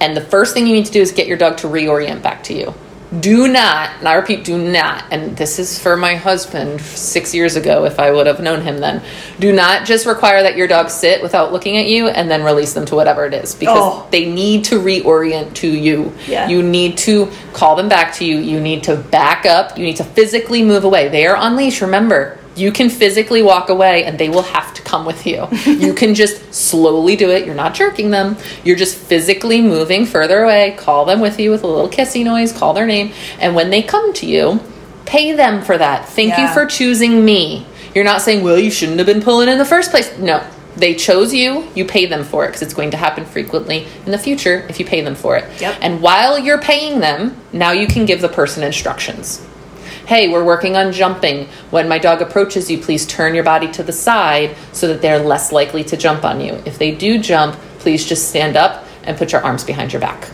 and the first thing you need to do is get your dog to reorient back to you. Do not, and I repeat, do not, and this is for my husband six years ago if I would have known him then. Do not just require that your dog sit without looking at you and then release them to whatever it is because Oh. they need to reorient to you. Yeah. You need to call them back to you. You need to back up. You need to physically move away. They are on leash, remember. You can physically walk away and they will have to come with you. you can just slowly do it. You're not jerking them. You're just physically moving further away. Call them with you with a little kissy noise, call their name. And when they come to you, pay them for that. Thank you for choosing me. You're not saying, well, you shouldn't have been pulling in the first place. No, they chose you. You pay them for it because it's going to happen frequently in the future if you pay them for it. Yep. And while you're paying them, now you can give the person instructions. Hey, we're working on jumping. When my dog approaches you, please turn your body to the side so that they're less likely to jump on you. If they do jump, please just stand up and put your arms behind your back.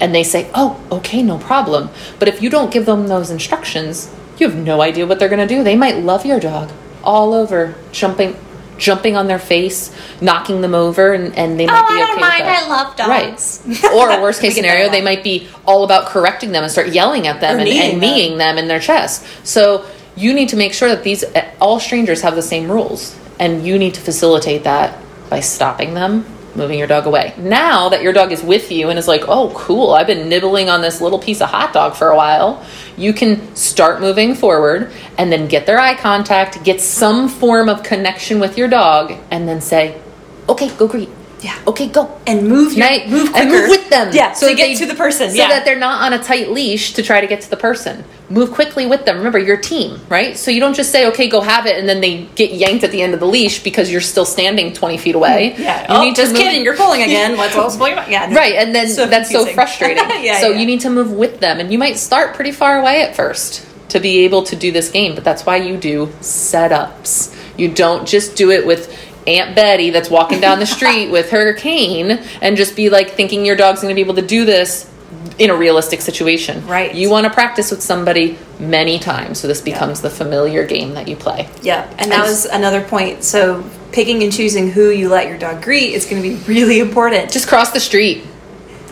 And they say, Oh, okay, no problem. But if you don't give them those instructions, you have no idea what they're going to do. They might love your dog all over, jumping jumping on their face, knocking them over, and, and they might Oh, be I don't mind. I love dogs. Right. Or worst case We get that scenario, they might be all about correcting them and start yelling at them Or and, kneeing them. them in their chest. So you need to make sure that these all strangers have the same rules, and you need to facilitate that by stopping them. Moving your dog away. Now that your dog is with you and is like, oh, cool, I've been nibbling on this little piece of hot dog for a while, you can start moving forward and then get their eye contact, get some form of connection with your dog, and then say, okay, go greet. Yeah. Okay, go And move your, night move quicker. and move with them. Yeah, so to get they- to the person. So yeah. that they're not on a tight leash to try to get to the person. Move quickly with them. Remember, your team, right? So you don't just say, "Okay, go have it," and then they get yanked at the end of the leash because you're still standing twenty feet away. yeah. you oh, need just kidding. You're pulling again. Let's all back. Yeah. no. Right, and then So that's so frustrating. Yeah, so yeah. you need to move with them, and you might start pretty far away at first to be able to do this game. But that's why you do setups. You don't just do it with Aunt Betty that's walking down the street with her cane and just be like thinking your dog's going to be able to do this in a realistic situation. Right. You want to practice with somebody many times, so this becomes the familiar game that you play. Yeah, and that And- was another point. So picking and choosing who you let your dog greet is going to be really important. just cross the street.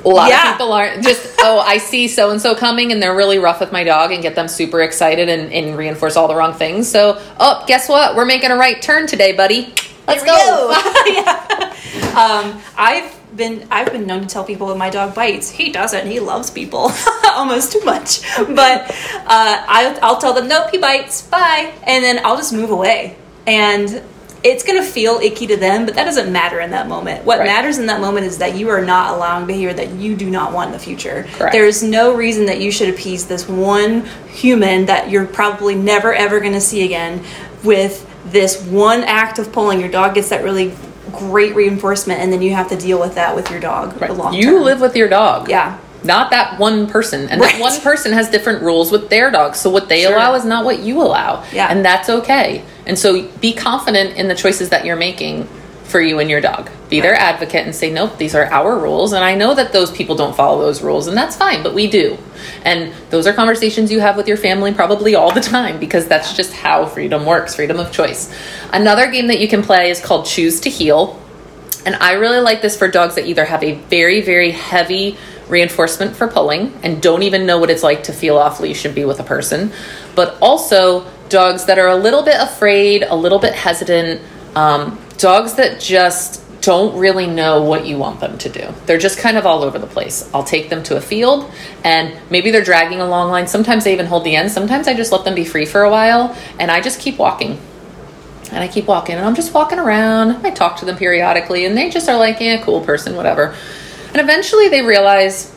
A lot Yeah. of people aren't just, oh, I see so and so coming and they're really rough with my dog and get them super excited and, and reinforce all the wrong things. So, oh, guess what? We're making a right turn today, buddy. Let's Here we go. yeah. Um, I've been I've been known to tell people that my dog bites. He doesn't. He loves people almost too much. But uh, I'll, I'll tell them nope, he bites. Bye, and then I'll just move away. And it's gonna feel icky to them, but that doesn't matter in that moment. What Right. matters in that moment is that you are not allowing behavior that you do not want in the future. Correct. There's no reason that you should appease this one human that you're probably never ever going to see again with this one act of pulling. Your dog gets that really great reinforcement, and then you have to deal with that with your dog Right. long You term. live with your dog. Yeah. Not that one person. And Right. that one person has different rules with their dog. So what they Sure. allow is not what you allow. Yeah. And that's okay. And so be confident in the choices that you're making for you and your dog. Be their advocate and say, nope, these are our rules. And I know that those people don't follow those rules, and that's fine, but we do. And those are conversations you have with your family probably all the time because that's just how freedom works freedom of choice. Another game that you can play is called Choose to Heel. And I really like this for dogs that either have a very, very heavy reinforcement for pulling and don't even know what it's like to feel off leash and be with a person, but also dogs that are a little bit afraid, a little bit hesitant, um, dogs that just don't really know what you want them to do. They're just kind of all over the place. I'll take them to a field and maybe they're dragging a long line. Sometimes they even hold the end. Sometimes I just let them be free for a while and I just keep walking and I keep walking and I'm just walking around. I talk to them periodically and they just are like, yeah, cool person, whatever. And eventually they realize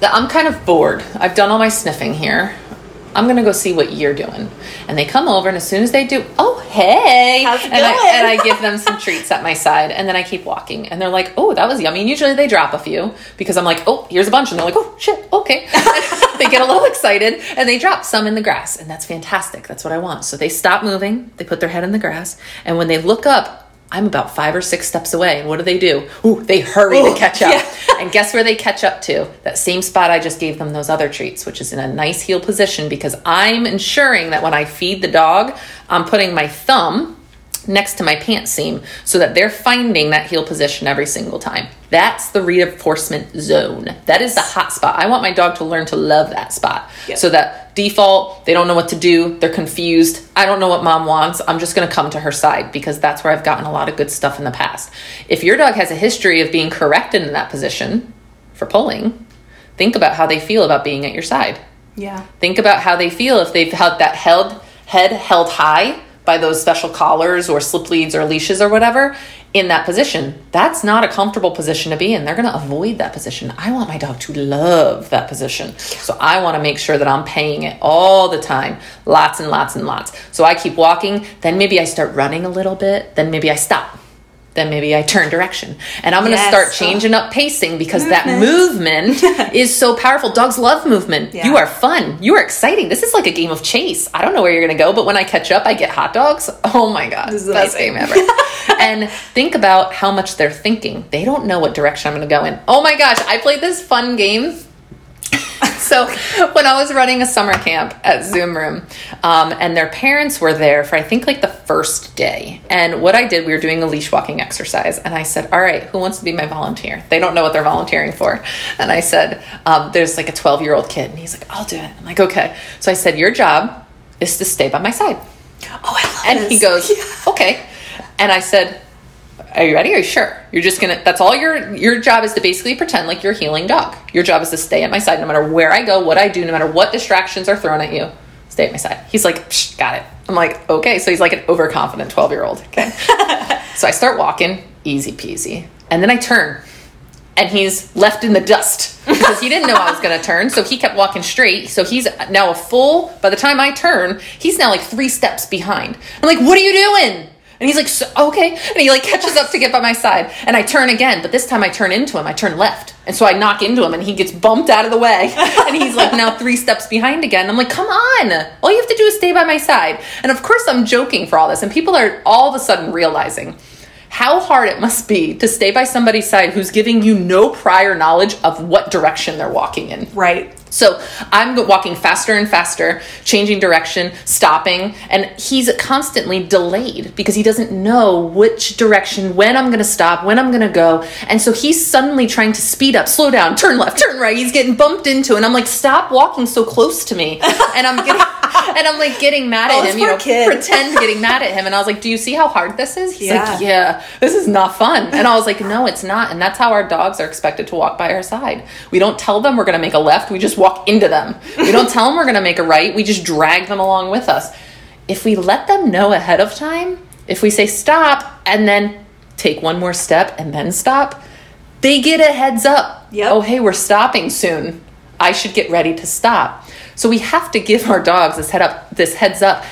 that I'm kind of bored. I've done all my sniffing here. I'm gonna go see what you're doing. And they come over and as soon as they do, oh hey How's it and I going? and I give them some treats at my side and then I keep walking and they're like, oh that was yummy. And usually they drop a few because I'm like, oh here's a bunch and they're like, oh shit, okay. they get a little excited and they drop some in the grass and that's fantastic. That's what I want. So they stop moving, they put their head in the grass, and when they look up, I'm about five or six steps away. And what do they do? Ooh, they hurry Ooh, to catch up. yeah. and guess where they catch up to? That same spot I just gave them those other treats, which is in a nice heel position because I'm ensuring that when I feed the dog, I'm putting my thumb next to my pant seam so that they're finding that heel position every single time. That's the reinforcement zone. That is the hot spot. I want my dog to learn to love that spot Yep. so that default, they don't know what to do, they're confused. I don't know what mom wants. I'm just going to come to her side because that's where I've gotten a lot of good stuff in the past. If your dog has a history of being corrected in that position for pulling, think about how they feel about being at your side. Yeah. Think about how they feel if they've had that held head held high by those special collars or slip leads or leashes or whatever in that position. That's not a comfortable position to be in. They're going to avoid that position. I want my dog to love that position. So I want to make sure that I'm paying it all the time, lots and lots and lots. So I keep walking, then maybe I start running a little bit, then maybe I stop. Then maybe I turn direction. And I'm going to Yes. start oh. changing up pacing because that mm-hmm. movement is so powerful. Dogs love movement. Yeah. You are fun. You are exciting. This is like a game of chase. I don't know where you're going to go, but when I catch up, I get hot dogs. Oh my God. This is the Best amazing. game ever. and think about how much they're thinking. They don't know what direction I'm going to go in. Oh my gosh. I played this fun game so when I was running a summer camp at Zoom Room, um, and their parents were there for I think like the first day, and what I did, we were doing a leash walking exercise, and I said, "All right, who wants to be my volunteer?" They don't know what they're volunteering for, and I said, um, "There's like a 12 year old kid," and he's like, "I'll do it." I'm like, "Okay." So I said, "Your job is to stay by my side," Oh, I love this. and this. he goes, "Okay," and I said. Are you ready? Are you sure? You're just gonna. That's all your your job is to basically pretend like you're a heeling dog. Your job is to stay at my side, no matter where I go, what I do, no matter what distractions are thrown at you. Stay at my side. He's like, Psh, got it. I'm like, okay. So he's like an overconfident twelve year old. Okay. so I start walking, easy peasy, and then I turn, and he's left in the dust because he didn't know I was to turn. So he kept walking straight. So he's now a full. By the time I turn, he's now like three steps behind. I'm like, what are you doing? And he's like, so, okay. And he like catches up to get by my side. And I turn again, but this time I turn into him. I turn left. And so I knock into him and he gets bumped out of the way. And he's like now three steps behind again. I'm like, come on. All you have to do is stay by my side. And of course, I'm joking for all this. And people are all of a sudden realizing how hard it must be to stay by somebody's side who's giving you no prior knowledge of what direction they're walking in. Right. So I'm walking faster and faster, changing direction, stopping, and he's constantly delayed because he doesn't know which direction, when I'm going to stop, when I'm going to go. And so he's suddenly trying to speed up, slow down, turn left, turn right. He's getting bumped into, and I'm like, stop walking so close to me. And I'm getting, and I'm like getting mad Oh, at this him, you know, kid. pretend getting mad at him. And I was like, do you see how hard this is? He's Yeah. like, yeah, this is not fun. And I was like, no, it's not. And that's how our dogs are expected to walk by our side. We don't tell them we're going to make a left. We just walk into them. We don't tell them we're going to make a right. We just drag them along with us. If we let them know ahead of time, if we say stop and then take one more step and then stop, they get a heads up. Yep. Oh, hey, we're stopping soon. I should get ready to stop. So we have to give our dogs this head up, this heads up.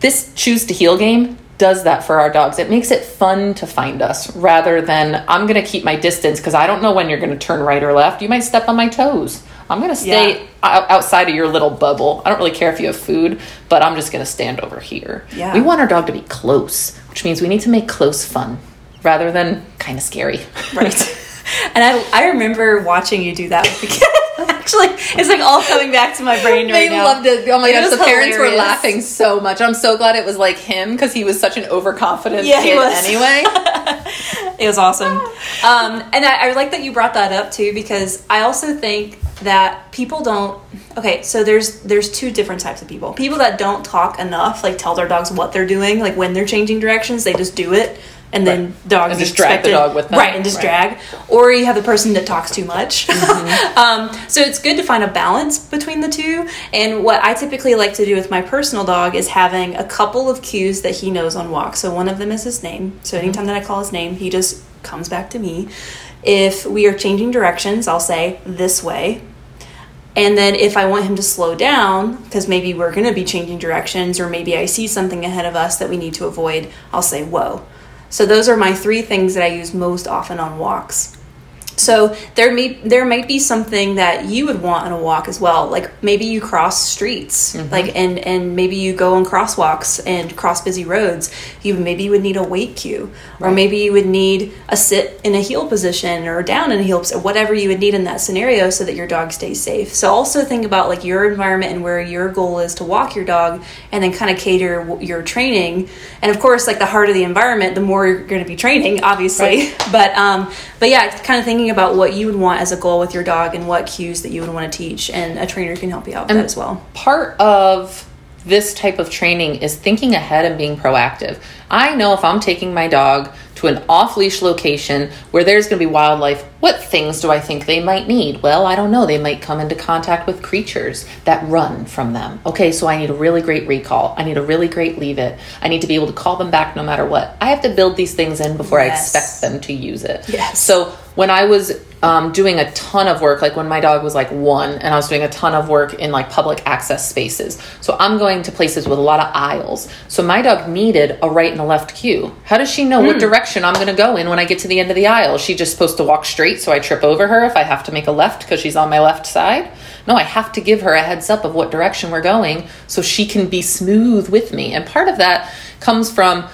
This choose to heel game does that for our dogs. It makes it fun to find us rather than I'm going to keep my distance because I don't know when you're going to turn right or left. You might step on my toes. I'm going to stay Yeah. outside of your little bubble. I don't really care if you have food, but I'm just going to stand over here. Yeah. We want our dog to be close, which means we need to make close fun rather than kind of scary. Right. And I, I remember watching you do that with the kids. Actually, it's like all coming back to my brain right they now. loved it. Oh my gosh, the parents were laughing so much. I'm so glad it was like him because he was such an overconfident Yeah, kid anyway. It was awesome. Um, and I, I like that you brought that up too because I also think that people don't. Okay, so there's there's two different types of people. People that don't talk enough, like tell their dogs what they're doing, like when they're changing directions, they just do it, and then dogs And just drag the dog with them. right, and just Right. drag. Or you have the person that talks too much. um, so it's good to find a balance between the two. And what I typically like to do with my personal dog is having a couple of cues that he knows on walk. So one of them is his name. So anytime that I call his name, he just comes back to me. If we are changing directions, I'll say this way. And then if I want him to slow down, because maybe we're going to be changing directions, or maybe I see something ahead of us that we need to avoid, I'll say whoa. So those are my three things that I use most often on walks. So there may there might be something that you would want on a walk as well. Like maybe you cross streets, like and and maybe you go on crosswalks and cross busy roads. You maybe you would need a wait cue, or maybe you would need a sit in a heel position or down in a heel position, whatever you would need in that scenario, so that your dog stays safe. So also think about like your environment and where your goal is to walk your dog, and then kind of cater your training. And of course, like the harder the environment, the more you're going to be training, obviously. But um, but yeah, it's kind of thinking about what you would want as a goal with your dog and what cues that you would want to teach, and a trainer can help you out with that as well. part of this type of training is thinking ahead and being proactive. I know if I'm taking my dog to an off leash location where there's going to be wildlife, what things do I think they might need? Well, I don't know. They might come into contact with creatures that run from them. Okay, so I need a really great recall. I need a really great leave it. I need to be able to call them back no matter what. I have to build these things in before I expect them to use it. Yes. So when I was um, doing a ton of work, like when my dog was like one, and I was doing a ton of work in like public access spaces. So I'm going to places with a lot of aisles. So my dog needed a right and a left cue. How does she know what direction I'm going to go in when I get to the end of the aisle? Is she just supposed to walk straight so I trip over her if I have to make a left because she's on my left side? No, I have to give her a heads up of what direction we're going so she can be smooth with me. And part of that comes from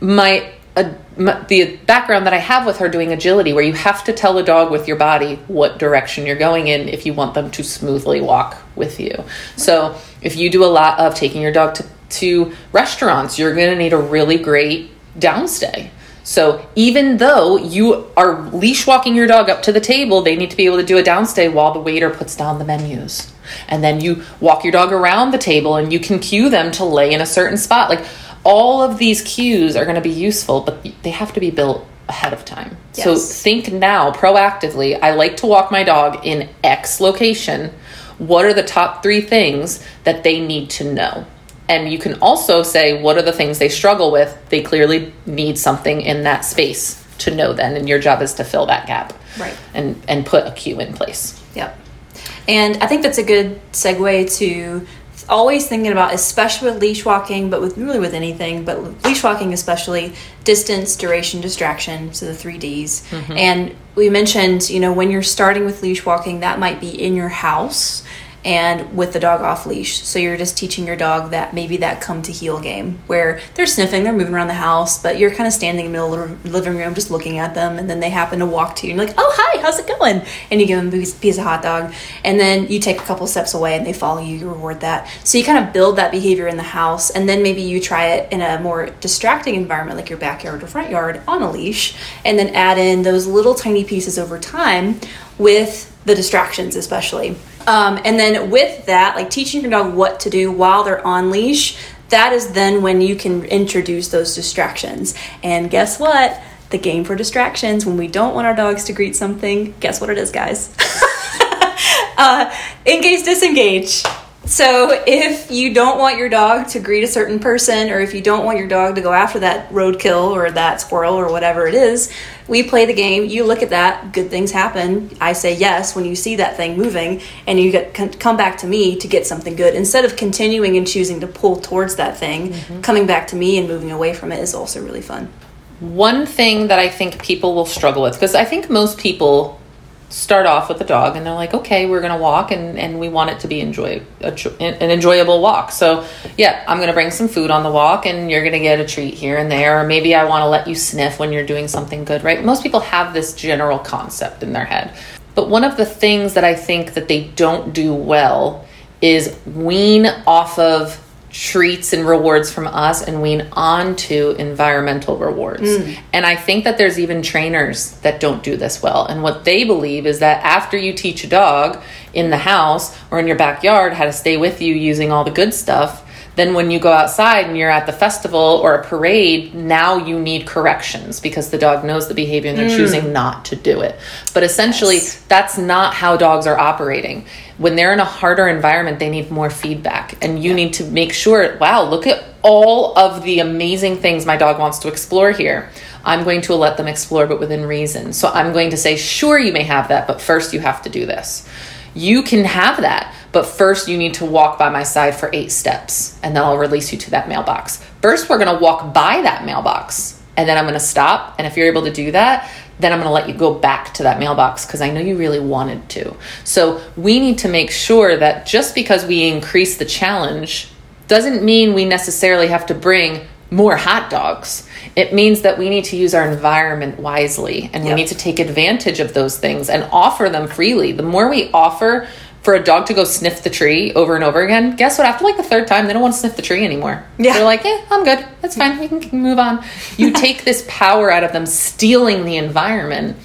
my, uh, my the background that I have with her doing agility, where you have to tell a dog with your body what direction you're going in if you want them to smoothly walk with you. So if you do a lot of taking your dog to, to restaurants, you're going to need a really great downstay. So even though you are leash walking your dog up to the table, they need to be able to do a downstay while the waiter puts down the menus. And then you walk your dog around the table and you can cue them to lay in a certain spot. Like all of these cues are going to be useful, but they have to be built ahead of time. So think now proactively. I like to walk my dog in X location. What are the top three things that they need to know? And you can also say, what are the things they struggle with? They clearly need something in that space to know then, and your job is to fill that gap. Right. And and put a cue in place. Yep. And I think that's a good segue to always thinking about, especially with leash walking, but with really with anything, but leash walking especially, distance, duration, distraction, so the three Ds. Mm-hmm. And we mentioned, you know, when you're starting with leash walking, that might be in your house and with the dog off leash. So you're just teaching your dog that maybe that come to heel game where they're sniffing, they're moving around the house, but you're kind of standing in the middle of the living room just looking at them, and then they happen to walk to you and you're like, oh, hi, how's it going? And you give them a piece, of hot dog, and then you take a couple steps away and they follow you, you reward that. So you kind of build that behavior in the house, and then maybe you try it in a more distracting environment like your backyard or front yard on a leash, and then add in those little tiny pieces over time with the distractions, especially. Um, and then with that, like teaching your dog what to do while they're on leash, that is then when you can introduce those distractions. And guess what? The game for distractions, when we don't want our dogs to greet something, guess what it is, guys? uh, engage, disengage. So if you don't want your dog to greet a certain person, or if you don't want your dog to go after that roadkill or that squirrel or whatever it is, we play the game. You look at that, good things happen. I say yes when you see that thing moving, and you get come back to me to get something good instead of continuing and choosing to pull towards that thing. Mm-hmm. Coming back to me and moving away from it is also really fun. One thing that I think people will struggle with, because I think most people start off with a dog and they're like, okay, we're going to walk and, and we want it to be enjoy, an enjoyable walk. So, yeah, I'm going to bring some food on the walk and you're going to get a treat here and there. Or maybe I want to let you sniff when you're doing something good, right? Most people have this general concept in their head. But one of the things that I think that they don't do well is wean off of treats and rewards from us and wean onto environmental rewards. Mm. And I think that there's even trainers that don't do this well. And what they believe is that after you teach a dog in the house or in your backyard how to stay with you using all the good stuff, then when you go outside and you're at the festival or a parade, now you need corrections because the dog knows the behavior and they're mm. choosing not to do it. But essentially, Yes. that's not how dogs are operating. When they're in a harder environment, they need more feedback. And you need to make sure, wow, look at all of the amazing things my dog wants to explore here. I'm going to let them explore, but within reason. So I'm going to say, sure, you may have that, but first you have to do this. You can have that, but first you need to walk by my side for eight steps, and then I'll release you to that mailbox. First, we're going to walk by that mailbox, and then I'm going to stop. And if you're able to do that, then I'm going to let you go back to that mailbox because I know you really wanted to. So we need to make sure that just because we increase the challenge doesn't mean we necessarily have to bring more hot dogs. It means that we need to use our environment wisely and we Yep. need to take advantage of those things and offer them freely. The more we offer for a dog to go sniff the tree over and over again, guess what? After like the third time, they don't want to sniff the tree anymore. Yeah. They're like, yeah, I'm good. That's fine. We can move on. You take this power out of them stealing the environment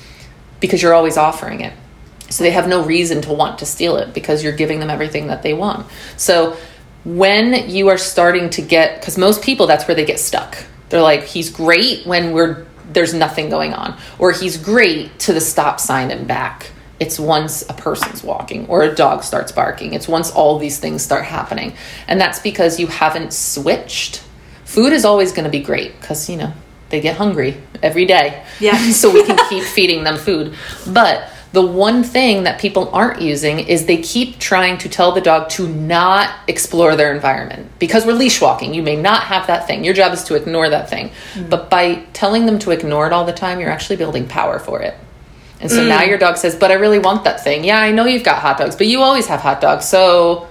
because you're always offering it. So they have no reason to want to steal it because you're giving them everything that they want. So when you are starting to get because most people that's where they get stuck. They're like he's great when we're there's nothing going on or he's great to the stop sign and back. It's once a person's walking or a dog starts barking. It's once all these things start happening. And that's because you haven't switched. Food is always going to be great cuz you know, they get hungry every day. Yeah. so we can keep feeding them food. But the one thing that people aren't using is they keep trying to tell the dog to not explore their environment because we're leash walking. You may not have that thing. Your job is to ignore that thing. Mm. But by telling them to ignore it all the time, you're actually building power for it. And so now mm. your dog says, But I really want that thing. Yeah, I know you've got hot dogs, but you always have hot dogs. So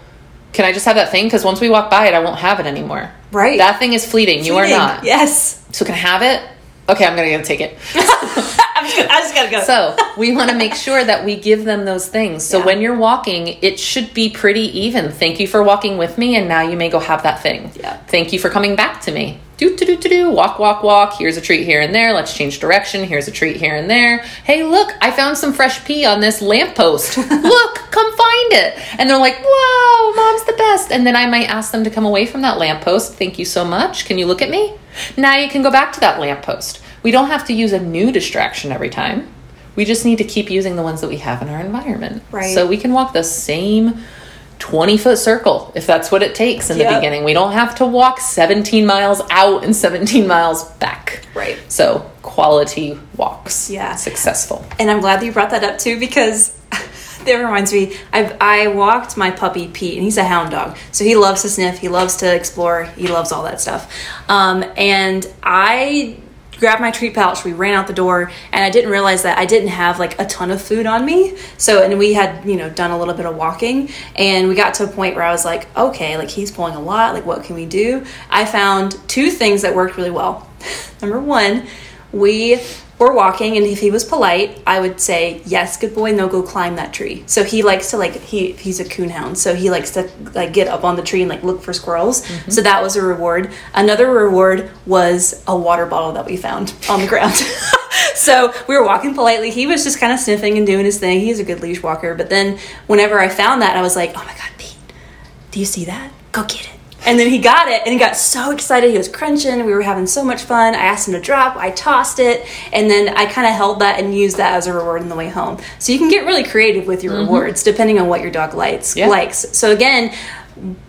can I just have that thing? Because once we walk by it, I won't have it anymore. Right. That thing is fleeting. You are not. Yes. So can I have it? Okay, I'm going to take it. I'm just, I just gotta go. So we want to make sure that we give them those things. So Yeah. when you're walking, it should be pretty even. Thank you for walking with me, and now you may go have that thing. Yeah. Thank you for coming back to me. Do do do do do. Walk walk walk. Here's a treat here and there. Let's change direction. Here's a treat here and there. Hey, look! I found some fresh pee on this lamppost. look, come find it. And they're like, "Whoa, mom's the best!" And then I might ask them to come away from that lamppost. Thank you so much. Can you look at me? Now you can go back to that lamppost. We don't have to use a new distraction every time. We just need to keep using the ones that we have in our environment. Right. So we can walk the same 20 foot circle if that's what it takes in the Yep. beginning. We don't have to walk 17 miles out and 17 miles back. Right. So quality walks. Yeah. Successful. And I'm glad that you brought that up too because that reminds me. I I walked my puppy Pete, and he's a hound dog, so he loves to sniff, he loves to explore, he loves all that stuff. Um, and I grabbed my treat pouch. We ran out the door, and I didn't realize that I didn't have like a ton of food on me. So, and we had you know done a little bit of walking, and we got to a point where I was like, okay, like he's pulling a lot. Like, what can we do? I found two things that worked really well. Number one, we were walking and if he was polite i would say yes good boy no go climb that tree. So he likes to like he he's a coonhound so he likes to like get up on the tree and like look for squirrels. Mm-hmm. So that was a reward. Another reward was a water bottle that we found on the ground. So we were walking politely. He was just kind of sniffing and doing his thing. He's a good leash walker. But then whenever i found that i was like oh my god pete do you see that? Go get it and then he got it and he got so excited. He was crunching. We were having so much fun. I asked him to drop. I tossed it. And then I kind of held that and used that as a reward on the way home. So you can get really creative with your mm-hmm. rewards depending on what your dog likes. Yeah. likes. So again,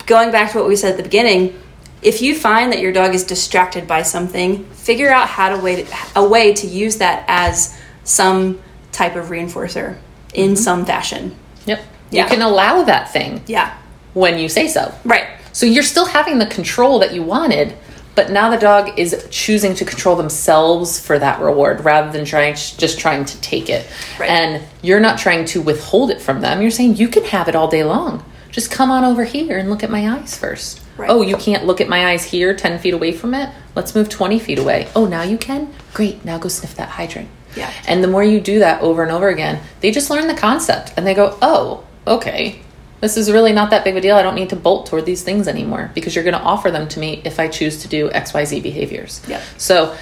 going back to what we said at the beginning, if you find that your dog is distracted by something, figure out how to way to, a way to use that as some type of reinforcer in mm-hmm. some fashion. Yep. Yeah. You can allow that thing Yeah. when you say so. Right. So you're still having the control that you wanted, but now the dog is choosing to control themselves for that reward rather than trying just trying to take it. Right. And you're not trying to withhold it from them. You're saying you can have it all day long. Just come on over here and look at my eyes first. Right. Oh, you can't look at my eyes here 10 feet away from it? Let's move 20 feet away. Oh, now you can? Great. Now go sniff that hydrant. Yeah. And the more you do that over and over again, they just learn the concept and they go, oh, okay, this is really not that big of a deal. I don't need to bolt toward these things anymore because you're going to offer them to me if I choose to do XYZ behaviors. Yep. So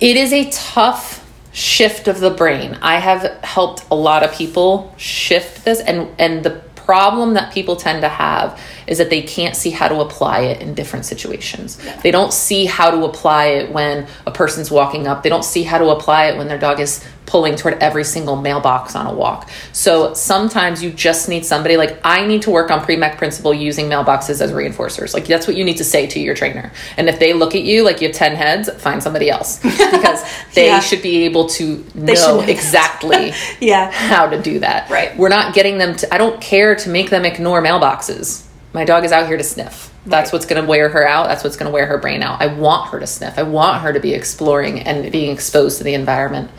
it is a tough shift of the brain. I have helped a lot of people shift this and and the problem that people tend to have is that they can't see how to apply it in different situations. They don't see how to apply it when a person's walking up. They don't see how to apply it when their dog is pulling toward every single mailbox on a walk. So sometimes you just need somebody like I need to work on Premack principle using mailboxes as reinforcers. Like that's what you need to say to your trainer. And if they look at you like you have 10 heads, find somebody else because they Yeah. should be able to know know exactly Yeah. how to do that. Right. We're not getting them to I don't care to make them ignore mailboxes. My dog is out here to sniff. That's Right. what's going to wear her out. That's what's going to wear her brain out. I want her to sniff. I want her to be exploring and being exposed to the environment.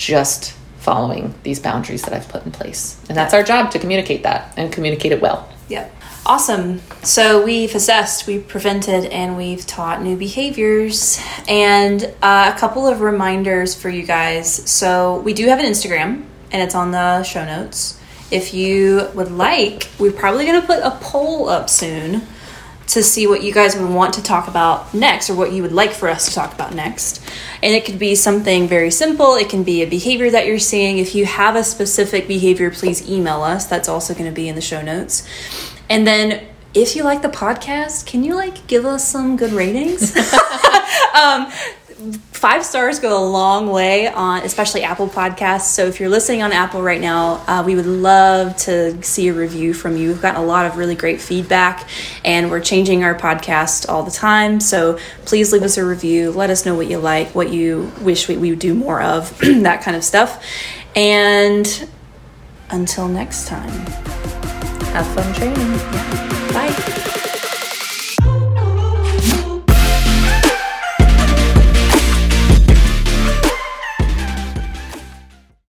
Just following these boundaries that I've put in place. And that's our job to communicate that and communicate it well. Yep. Awesome. So we've assessed, we've prevented, and we've taught new behaviors. And uh, a couple of reminders for you guys. So we do have an Instagram, and it's on the show notes. If you would like, we're probably going to put a poll up soon to see what you guys would want to talk about next or what you would like for us to talk about next. And it could be something very simple, it can be a behavior that you're seeing. If you have a specific behavior, please email us. That's also going to be in the show notes. And then if you like the podcast, can you like give us some good ratings? um, five stars go a long way on especially apple podcasts. So if you're listening on apple right now uh, we would love to see a review from you. We've gotten a lot of really great feedback and we're changing our podcast all the time. So please leave us a review. Let us know what you like what you wish we, we would do more of that kind of stuff. And until next time Have fun training. bye